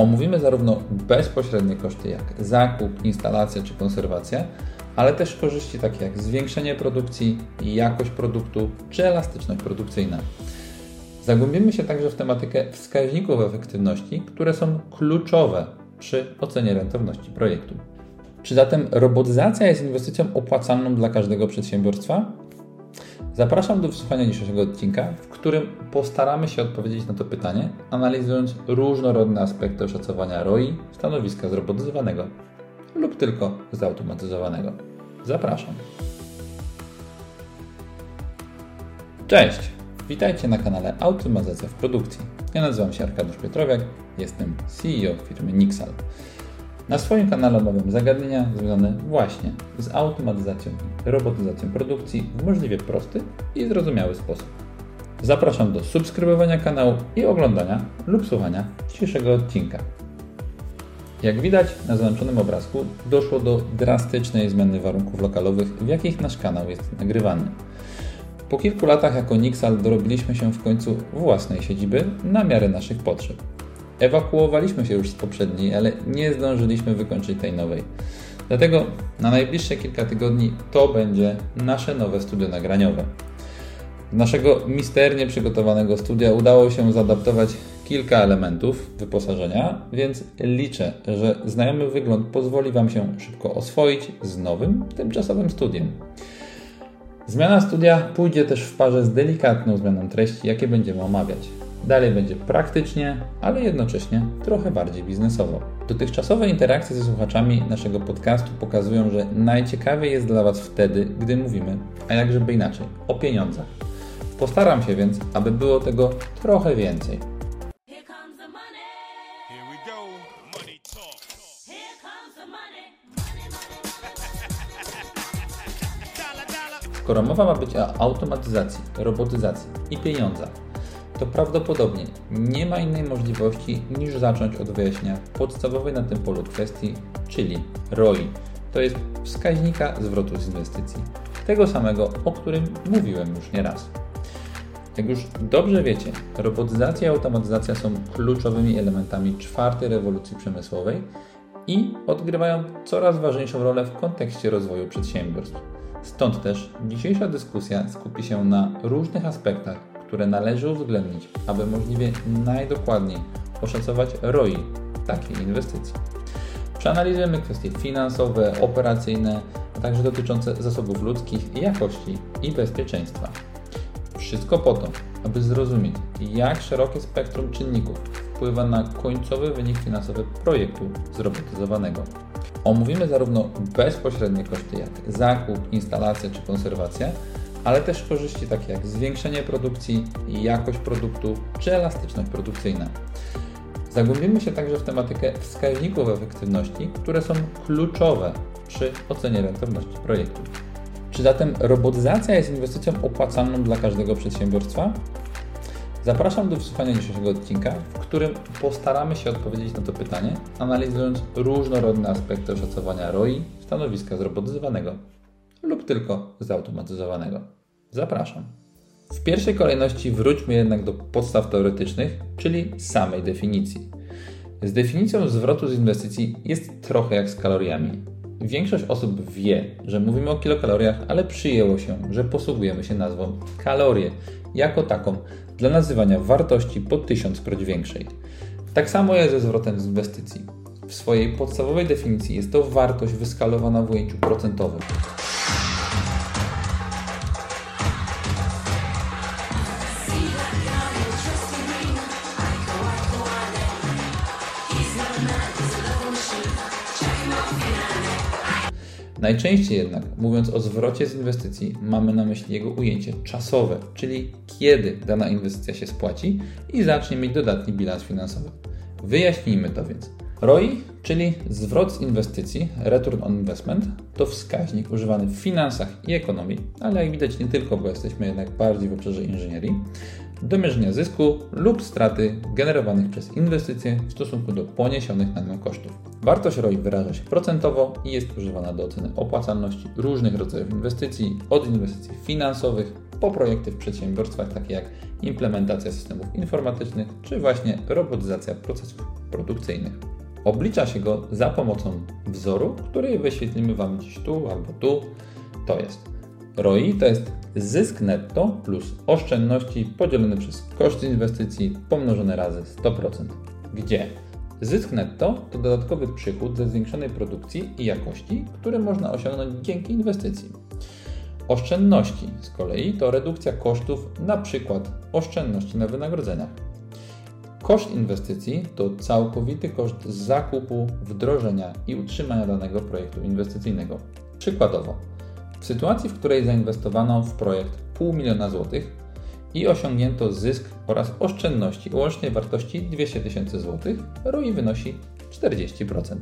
Omówimy zarówno bezpośrednie koszty jak zakup, instalacja czy konserwacja, ale też korzyści takie jak zwiększenie produkcji, jakość produktu czy elastyczność produkcyjna. Zagłębimy się także w tematykę wskaźników efektywności, które są kluczowe przy ocenie rentowności projektu. Czy zatem robotyzacja jest inwestycją opłacalną dla każdego przedsiębiorstwa? Zapraszam do wysłuchania dzisiejszego odcinka, w którym postaramy się odpowiedzieć na to pytanie, analizując różnorodne aspekty oszacowania ROI stanowiska zrobotyzowanego lub tylko zautomatyzowanego. Zapraszam. Cześć! Witajcie na kanale Automatyzacja w produkcji. Ja nazywam się Arkadiusz Piotrowiak, jestem CEO firmy Nixal. Na swoim kanale omawiam zagadnienia związane właśnie z automatyzacją i robotyzacją produkcji w możliwie prosty i zrozumiały sposób. Zapraszam do subskrybowania kanału i oglądania lub słuchania dzisiejszego odcinka. Jak widać na zaznaczonym obrazku, doszło do drastycznej zmiany warunków lokalowych, w jakich nasz kanał jest nagrywany. Po kilku latach jako Nixal dorobiliśmy się w końcu własnej siedziby na miarę naszych potrzeb. Ewakuowaliśmy się już z poprzedniej, ale nie zdążyliśmy wykończyć tej nowej. Dlatego na najbliższe kilka tygodni to będzie nasze nowe studio nagraniowe. Z naszego misternie przygotowanego studia udało się zaadaptować kilka elementów wyposażenia, więc liczę, że znajomy wygląd pozwoli Wam się szybko oswoić z nowym, tymczasowym studiem. Zmiana studia pójdzie też w parze z delikatną zmianą treści, jakie będziemy omawiać. Dalej będzie praktycznie, ale jednocześnie trochę bardziej biznesowo. Dotychczasowe interakcje ze słuchaczami naszego podcastu pokazują, że najciekawiej jest dla Was wtedy, gdy mówimy, a jak żeby inaczej, o pieniądzach. Postaram się więc, aby było tego trochę więcej. Skoro mowa ma być o automatyzacji, robotyzacji i pieniądzach, to prawdopodobnie nie ma innej możliwości niż zacząć od wyjaśnienia podstawowej na tym polu kwestii, czyli ROI. To jest wskaźnika zwrotu z inwestycji. Tego samego, o którym mówiłem już nieraz. Jak już dobrze wiecie, robotyzacja i automatyzacja są kluczowymi elementami czwartej rewolucji przemysłowej i odgrywają coraz ważniejszą rolę w kontekście rozwoju przedsiębiorstw. Stąd też dzisiejsza dyskusja skupi się na różnych aspektach, które należy uwzględnić, aby możliwie najdokładniej oszacować ROI takiej inwestycji. Przeanalizujemy kwestie finansowe, operacyjne, a także dotyczące zasobów ludzkich, jakości i bezpieczeństwa. Wszystko po to, aby zrozumieć, jak szerokie spektrum czynników wpływa na końcowy wynik finansowy projektu zrobotyzowanego. Omówimy zarówno bezpośrednie koszty jak zakup, instalacja czy konserwacja, ale też korzyści takie jak zwiększenie produkcji, jakość produktu czy elastyczność produkcyjna. Zagłębimy się także w tematykę wskaźników efektywności, które są kluczowe przy ocenie rentowności projektu. Czy zatem robotyzacja jest inwestycją opłacalną dla każdego przedsiębiorstwa? Zapraszam do wysłuchania dzisiejszego odcinka, w którym postaramy się odpowiedzieć na to pytanie, analizując różnorodne aspekty oszacowania ROI stanowiska zrobotyzowanego lub tylko zautomatyzowanego. Zapraszam. W pierwszej kolejności wróćmy jednak do podstaw teoretycznych, czyli samej definicji. Z definicją zwrotu z inwestycji jest trochę jak z kaloriami. Większość osób wie, że mówimy o kilokaloriach, ale przyjęło się, że posługujemy się nazwą kalorie jako taką dla nazywania wartości po tysiąckroć większej. Tak samo jest ze zwrotem z inwestycji. W swojej podstawowej definicji jest to wartość wyskalowana w ujęciu procentowym. Najczęściej jednak, mówiąc o zwrocie z inwestycji, mamy na myśli jego ujęcie czasowe, czyli kiedy dana inwestycja się spłaci i zacznie mieć dodatni bilans finansowy. Wyjaśnijmy to więc. ROI, czyli zwrot z inwestycji, Return on Investment, to wskaźnik używany w finansach i ekonomii, ale jak widać nie tylko, bo jesteśmy jednak bardziej w obszarze inżynierii, do mierzenia zysku lub straty generowanych przez inwestycje w stosunku do poniesionych na nią kosztów. Wartość ROI wyraża się procentowo i jest używana do oceny opłacalności różnych rodzajów inwestycji, od inwestycji finansowych po projekty w przedsiębiorstwach takie jak implementacja systemów informatycznych, czy właśnie robotyzacja procesów produkcyjnych. Oblicza się go za pomocą wzoru, który wyświetlimy Wam dziś tu albo tu. To jest ROI, to jest zysk netto plus oszczędności podzielone przez koszty inwestycji pomnożone razy 100%. Gdzie zysk netto to dodatkowy przychód ze zwiększonej produkcji i jakości, który można osiągnąć dzięki inwestycji. Oszczędności z kolei to redukcja kosztów, na przykład oszczędności na wynagrodzeniach. Koszt inwestycji to całkowity koszt zakupu, wdrożenia i utrzymania danego projektu inwestycyjnego. Przykładowo, w sytuacji, w której zainwestowano w projekt pół miliona złotych i osiągnięto zysk oraz oszczędności o łącznej wartości 200 tysięcy złotych, ROI wynosi 40%.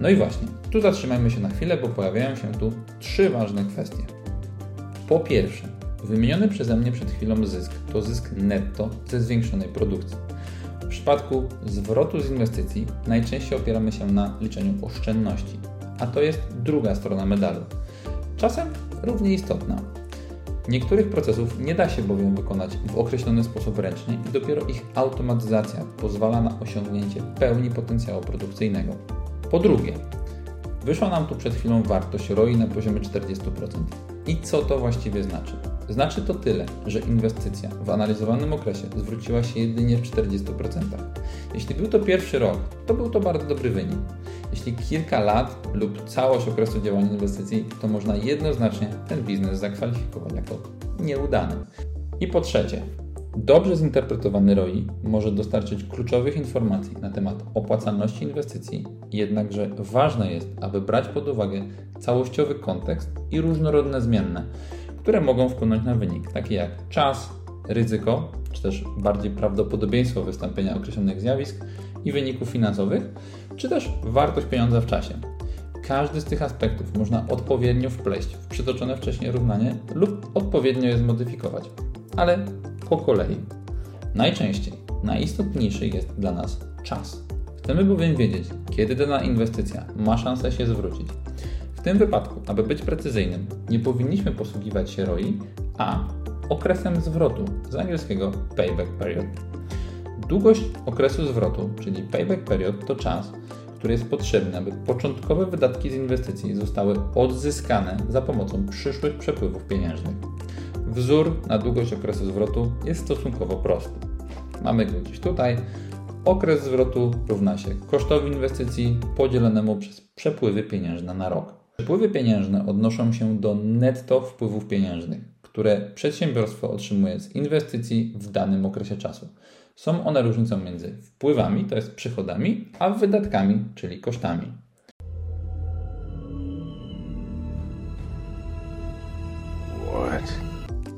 No i właśnie, tu zatrzymajmy się na chwilę, bo pojawiają się tu trzy ważne kwestie. Po pierwsze, wymieniony przeze mnie przed chwilą zysk to zysk netto ze zwiększonej produkcji. W przypadku zwrotu z inwestycji najczęściej opieramy się na liczeniu oszczędności, a to jest druga strona medalu. Czasem równie istotna. Niektórych procesów nie da się bowiem wykonać w określony sposób ręcznie i dopiero ich automatyzacja pozwala na osiągnięcie pełni potencjału produkcyjnego. Po drugie, wyszła nam tu przed chwilą wartość ROI na poziomie 40%. I co to właściwie znaczy? Znaczy to tyle, że inwestycja w analizowanym okresie zwróciła się jedynie w 40%. Jeśli był to pierwszy rok, to był to bardzo dobry wynik. Jeśli kilka lat lub całość okresu działania inwestycji, to można jednoznacznie ten biznes zakwalifikować jako nieudany. I po trzecie, Dobrze zinterpretowany ROI może dostarczyć kluczowych informacji na temat opłacalności inwestycji, jednakże ważne jest, aby brać pod uwagę całościowy kontekst i różnorodne zmienne, które mogą wpłynąć na wynik, takie jak czas, ryzyko, czy też bardziej prawdopodobieństwo wystąpienia określonych zjawisk i wyników finansowych, czy też wartość pieniądza w czasie. Każdy z tych aspektów można odpowiednio wpleść w przytoczone wcześniej równanie lub odpowiednio je zmodyfikować. Ale po kolei. Najczęściej najistotniejszy jest dla nas czas. Chcemy bowiem wiedzieć, kiedy dana inwestycja ma szansę się zwrócić. Tym wypadku, aby być precyzyjnym, nie powinniśmy posługiwać się ROI, a okresem zwrotu z angielskiego payback period. Długość okresu zwrotu, czyli payback period, to czas, który jest potrzebny, aby początkowe wydatki z inwestycji zostały odzyskane za pomocą przyszłych przepływów pieniężnych. Wzór na długość okresu zwrotu jest stosunkowo prosty. Mamy go gdzieś tutaj. Okres zwrotu równa się kosztowi inwestycji podzielonemu przez przepływy pieniężne na rok. Przepływy pieniężne odnoszą się do netto wpływów pieniężnych, które przedsiębiorstwo otrzymuje z inwestycji w danym okresie czasu. Są one różnicą między wpływami, to jest przychodami, a wydatkami, czyli kosztami.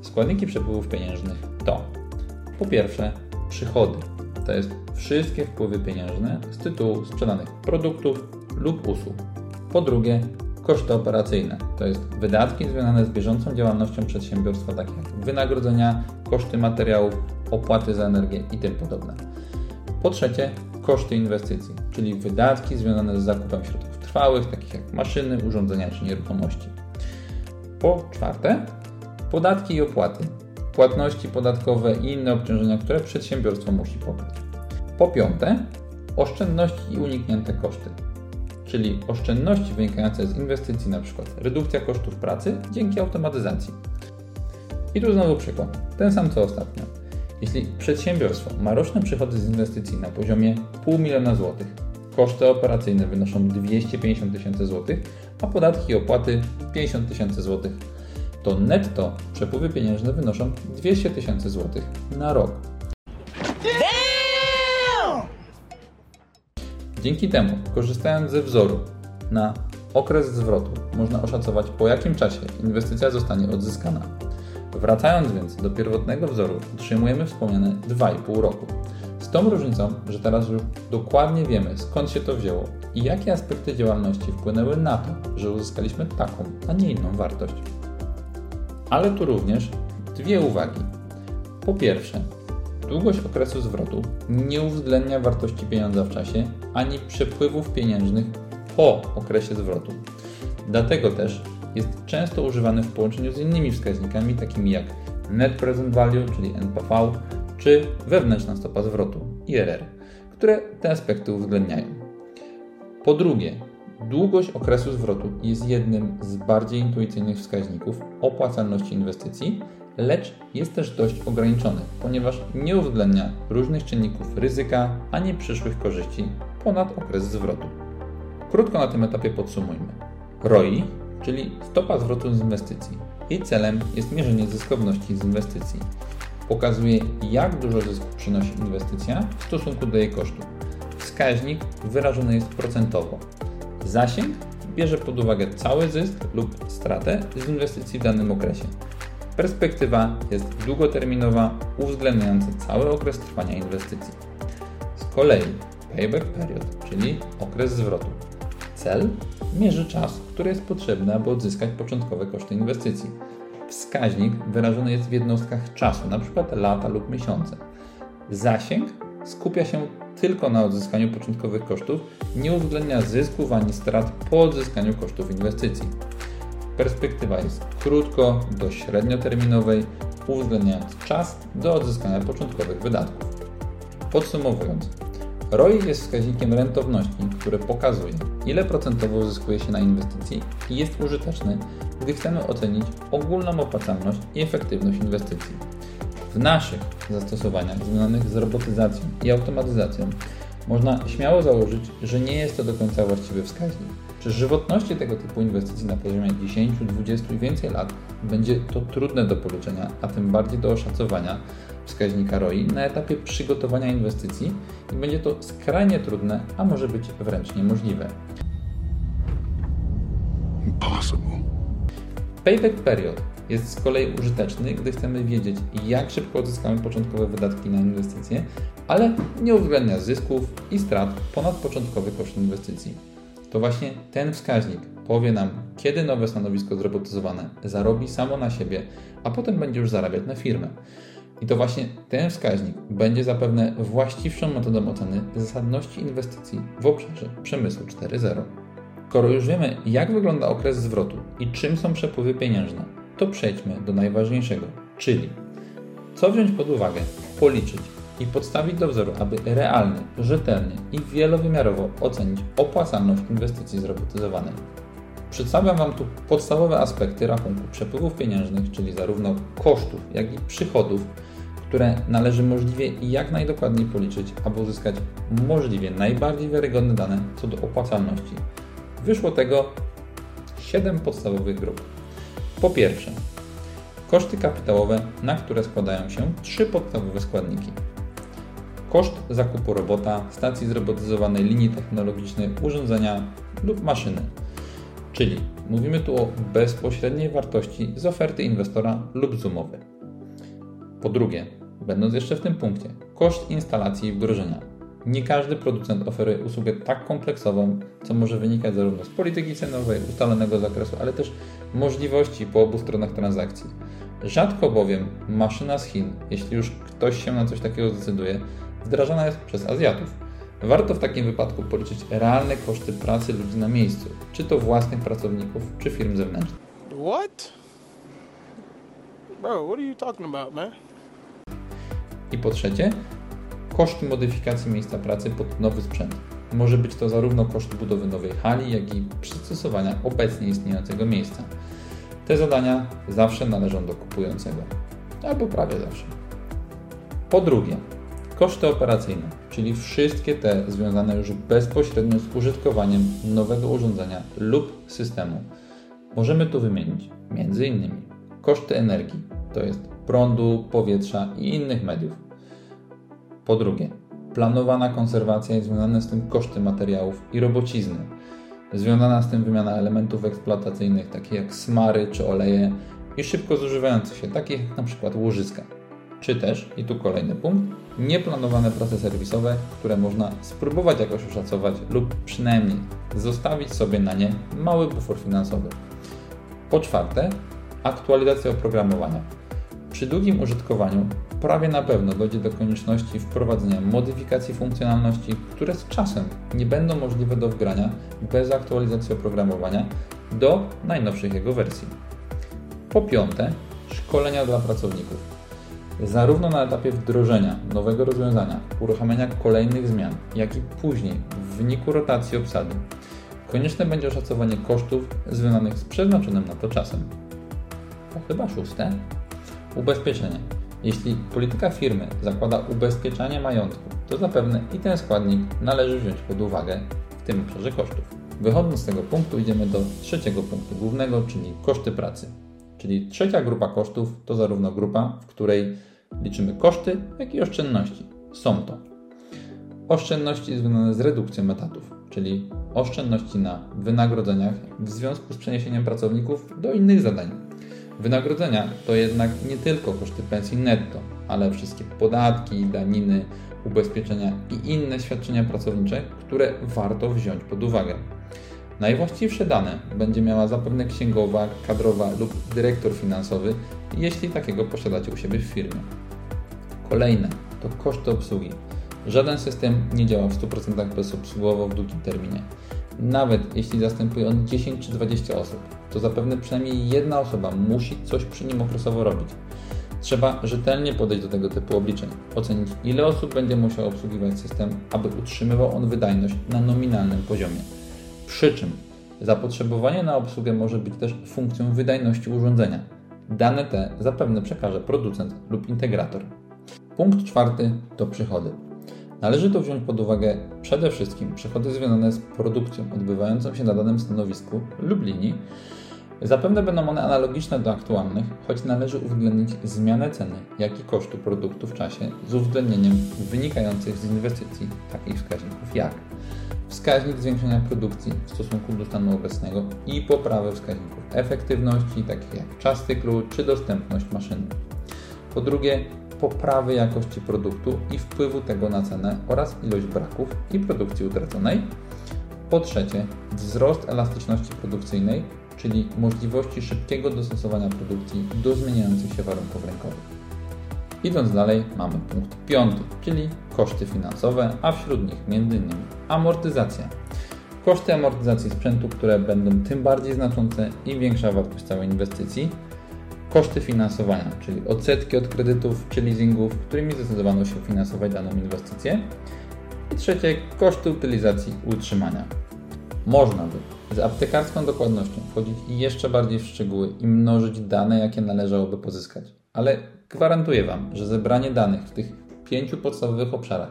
Składniki przepływów pieniężnych to po pierwsze przychody. To jest wszystkie wpływy pieniężne z tytułu sprzedanych produktów lub usług. Po drugie koszty operacyjne. To jest wydatki związane z bieżącą działalnością przedsiębiorstwa, takie jak wynagrodzenia, koszty materiałów, opłaty za energię i tym podobne. Po trzecie koszty inwestycji, czyli wydatki związane z zakupem środków trwałych, takich jak maszyny, urządzenia czy nieruchomości. Po czwarte Podatki i opłaty, płatności podatkowe i inne obciążenia, które przedsiębiorstwo musi pokryć. Po piąte, oszczędności i uniknięte koszty, czyli oszczędności wynikające z inwestycji, np. redukcja kosztów pracy dzięki automatyzacji. I tu znowu przykład, ten sam co ostatnio. Jeśli przedsiębiorstwo ma roczne przychody z inwestycji na poziomie pół miliona złotych, koszty operacyjne wynoszą 250 tysięcy złotych, a podatki i opłaty 50 tysięcy złotych to netto przepływy pieniężne wynoszą 200 tysięcy złotych na rok. Dzięki temu, korzystając ze wzoru na okres zwrotu, można oszacować po jakim czasie inwestycja zostanie odzyskana. Wracając więc do pierwotnego wzoru, otrzymujemy wspomniane 2,5 roku. Z tą różnicą, że teraz już dokładnie wiemy skąd się to wzięło i jakie aspekty działalności wpłynęły na to, że uzyskaliśmy taką, a nie inną wartość. Ale tu również dwie uwagi. Po pierwsze, długość okresu zwrotu nie uwzględnia wartości pieniądza w czasie, ani przepływów pieniężnych po okresie zwrotu. Dlatego też jest często używany w połączeniu z innymi wskaźnikami, takimi jak Net Present Value, czyli NPV, czy wewnętrzna stopa zwrotu, IRR, które te aspekty uwzględniają. Po drugie, długość okresu zwrotu jest jednym z bardziej intuicyjnych wskaźników opłacalności inwestycji, lecz jest też dość ograniczony, ponieważ nie uwzględnia różnych czynników ryzyka ani przyszłych korzyści ponad okres zwrotu. Krótko na tym etapie podsumujmy. ROI, czyli stopa zwrotu z inwestycji. Jej celem jest mierzenie zyskowności z inwestycji. Pokazuje, jak dużo zysku przynosi inwestycja w stosunku do jej kosztu. Wskaźnik wyrażony jest procentowo. Zasięg bierze pod uwagę cały zysk lub stratę z inwestycji w danym okresie. Perspektywa jest długoterminowa, uwzględniająca cały okres trwania inwestycji. Z kolei payback period, czyli okres zwrotu. Cel mierzy czas, który jest potrzebny, aby odzyskać początkowe koszty inwestycji. Wskaźnik wyrażony jest w jednostkach czasu, np. lata lub miesiące. Zasięg skupia się tylko na odzyskaniu początkowych kosztów, nie uwzględnia zysków ani strat po odzyskaniu kosztów inwestycji. Perspektywa jest krótko do średnioterminowej, uwzględniając czas do odzyskania początkowych wydatków. Podsumowując, ROI jest wskaźnikiem rentowności, który pokazuje, ile procentowo uzyskuje się na inwestycji i jest użyteczny, gdy chcemy ocenić ogólną opłacalność i efektywność inwestycji. W naszych zastosowaniach związanych z robotyzacją i automatyzacją można śmiało założyć, że nie jest to do końca właściwy wskaźnik. Przy żywotności tego typu inwestycji na poziomie 10, 20 i więcej lat będzie to trudne do policzenia, a tym bardziej do oszacowania wskaźnika ROI na etapie przygotowania inwestycji i będzie to skrajnie trudne, a może być wręcz niemożliwe. Impossible. Payback period jest z kolei użyteczny, gdy chcemy wiedzieć, jak szybko odzyskamy początkowe wydatki na inwestycje, ale nie uwzględnia zysków i strat ponad początkowy koszt inwestycji. To właśnie ten wskaźnik powie nam, kiedy nowe stanowisko zrobotyzowane zarobi samo na siebie, a potem będzie już zarabiać na firmę. I to właśnie ten wskaźnik będzie zapewne właściwszą metodą oceny zasadności inwestycji w obszarze przemysłu 4.0. Skoro już wiemy, jak wygląda okres zwrotu i czym są przepływy pieniężne, to przejdźmy do najważniejszego, czyli co wziąć pod uwagę, policzyć i podstawić do wzoru, aby realnie, rzetelnie i wielowymiarowo ocenić opłacalność inwestycji zrobotyzowanej. Przedstawiam Wam tu podstawowe aspekty rachunku przepływów pieniężnych, czyli zarówno kosztów, jak i przychodów, które należy możliwie i jak najdokładniej policzyć, aby uzyskać możliwie najbardziej wiarygodne dane co do opłacalności. Wyszło tego 7 podstawowych grup. Po pierwsze, koszty kapitałowe, na które składają się trzy podstawowe składniki. Koszt zakupu robota, stacji zrobotyzowanej linii technologicznej, urządzenia lub maszyny. Czyli mówimy tu o bezpośredniej wartości z oferty inwestora lub z umowy. Po drugie, będąc jeszcze w tym punkcie, koszt instalacji i wdrożenia. Nie każdy producent oferuje usługę tak kompleksową, co może wynikać zarówno z polityki cenowej, ustalonego zakresu, ale też możliwości po obu stronach transakcji. Rzadko bowiem maszyna z Chin, jeśli już ktoś się na coś takiego zdecyduje, wdrażana jest przez Azjatów. Warto w takim wypadku policzyć realne koszty pracy ludzi na miejscu, czy to własnych pracowników, czy firm zewnętrznych. What? Bro, what are you talking about, man? I po trzecie, koszty modyfikacji miejsca pracy pod nowy sprzęt. Może być to zarówno koszt budowy nowej hali, jak i przystosowania obecnie istniejącego miejsca. Te zadania zawsze należą do kupującego, albo prawie zawsze. Po drugie, koszty operacyjne, czyli wszystkie te związane już bezpośrednio z użytkowaniem nowego urządzenia lub systemu. Możemy tu wymienić m.in. koszty energii, to jest prądu, powietrza i innych mediów po drugie, planowana konserwacja i związane z tym koszty materiałów i robocizny. Związana z tym wymiana elementów eksploatacyjnych, takich jak smary czy oleje i szybko zużywające się, takich jak na przykład łożyska. Czy też, i tu kolejny punkt, nieplanowane prace serwisowe, które można spróbować jakoś oszacować lub przynajmniej zostawić sobie na nie mały bufor finansowy. Po czwarte, aktualizacja oprogramowania. Przy długim użytkowaniu prawie na pewno dojdzie do konieczności wprowadzenia modyfikacji funkcjonalności, które z czasem nie będą możliwe do wgrania bez aktualizacji oprogramowania do najnowszych jego wersji. Po piąte, szkolenia dla pracowników. Zarówno na etapie wdrożenia nowego rozwiązania, uruchamiania kolejnych zmian, jak i później w wyniku rotacji obsady, konieczne będzie oszacowanie kosztów związanych z przeznaczonym na to czasem. To chyba szóste. Ubezpieczenie. Jeśli polityka firmy zakłada ubezpieczanie majątku, to zapewne i ten składnik należy wziąć pod uwagę w tym obszarze kosztów. Wychodząc z tego punktu, idziemy do trzeciego punktu głównego, czyli koszty pracy. Czyli trzecia grupa kosztów to zarówno grupa, w której liczymy koszty, jak i oszczędności. Są to oszczędności związane z redukcją etatów, czyli oszczędności na wynagrodzeniach w związku z przeniesieniem pracowników do innych zadań. Wynagrodzenia to jednak nie tylko koszty pensji netto, ale wszystkie podatki, daniny, ubezpieczenia i inne świadczenia pracownicze, które warto wziąć pod uwagę. Najwłaściwsze dane będzie miała zapewne księgowa, kadrowa lub dyrektor finansowy, jeśli takiego posiadacie u siebie w firmie. Kolejne to koszty obsługi. Żaden system nie działa w 100% bezobsługowo w długim terminie. Nawet jeśli zastępuje on 10 czy 20 osób, to zapewne przynajmniej jedna osoba musi coś przy nim okresowo robić. Trzeba rzetelnie podejść do tego typu obliczeń, ocenić ile osób będzie musiał obsługiwać system, aby utrzymywał on wydajność na nominalnym poziomie. Przy czym zapotrzebowanie na obsługę może być też funkcją wydajności urządzenia. Dane te zapewne przekaże producent lub integrator. Punkt czwarty to przychody. Należy tu wziąć pod uwagę przede wszystkim przychody związane z produkcją odbywającą się na danym stanowisku lub linii. Zapewne będą one analogiczne do aktualnych, choć należy uwzględnić zmianę ceny, jak i kosztu produktu w czasie z uwzględnieniem wynikających z inwestycji takich wskaźników jak wskaźnik zwiększenia produkcji w stosunku do stanu obecnego i poprawę wskaźników efektywności, takich jak czas cyklu czy dostępność maszyny. Po drugie, poprawy jakości produktu i wpływu tego na cenę oraz ilość braków i produkcji utraconej. Po trzecie, wzrost elastyczności produkcyjnej, czyli możliwości szybkiego dostosowania produkcji do zmieniających się warunków rynkowych. Idąc dalej, mamy punkt piąty, czyli koszty finansowe, a wśród nich m.in. amortyzacja. Koszty amortyzacji sprzętu, które będą tym bardziej znaczące, im większa wartość całej inwestycji koszty finansowania, czyli odsetki od kredytów czy leasingów, którymi zdecydowano się finansować daną inwestycję. I trzecie, koszty utylizacji utrzymania. Można by z aptekarską dokładnością wchodzić jeszcze bardziej w szczegóły i mnożyć dane, jakie należałoby pozyskać. Ale gwarantuję Wam, że zebranie danych w tych pięciu podstawowych obszarach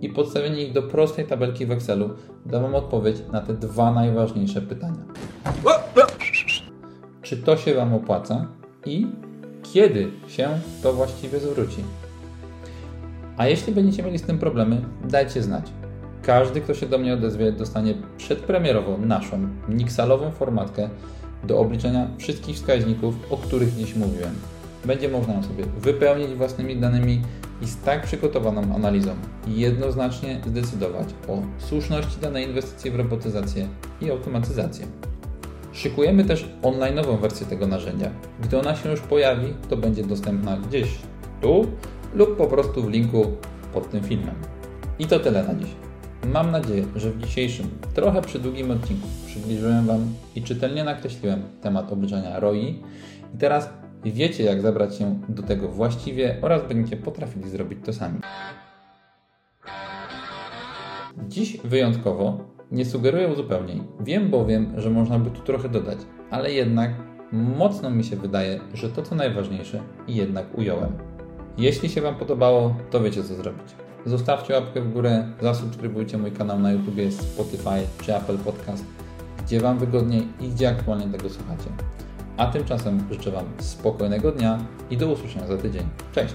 i podstawienie ich do prostej tabelki w Excelu da Wam odpowiedź na te dwa najważniejsze pytania. Czy to się Wam opłaca? i kiedy się to właściwie zwróci. A jeśli będziecie mieli z tym problemy, dajcie znać. Każdy, kto się do mnie odezwie, dostanie przedpremierowo naszą Nixalową formatkę do obliczenia wszystkich wskaźników, o których dziś mówiłem. Będzie można ją sobie wypełnić własnymi danymi i z tak przygotowaną analizą jednoznacznie zdecydować o słuszności danej inwestycji w robotyzację i automatyzację. Szykujemy też online'ową wersję tego narzędzia. Gdy ona się już pojawi, to będzie dostępna gdzieś tu lub po prostu w linku pod tym filmem. I to tyle na dziś. Mam nadzieję, że w dzisiejszym, trochę przydługim odcinku przybliżyłem Wam i czytelnie nakreśliłem temat obliczania ROI. I teraz wiecie, jak zabrać się do tego właściwie oraz będziecie potrafili zrobić to sami. Dziś wyjątkowo nie sugeruję uzupełnień. Wiem bowiem, że można by tu trochę dodać, ale jednak mocno mi się wydaje, że to co najważniejsze jednak ująłem. Jeśli się Wam podobało, to wiecie co zrobić. Zostawcie łapkę w górę, zasubskrybujcie mój kanał na YouTube, Spotify czy Apple Podcast, gdzie Wam wygodniej i gdzie aktualnie tego słuchacie. A tymczasem życzę Wam spokojnego dnia i do usłyszenia za tydzień. Cześć!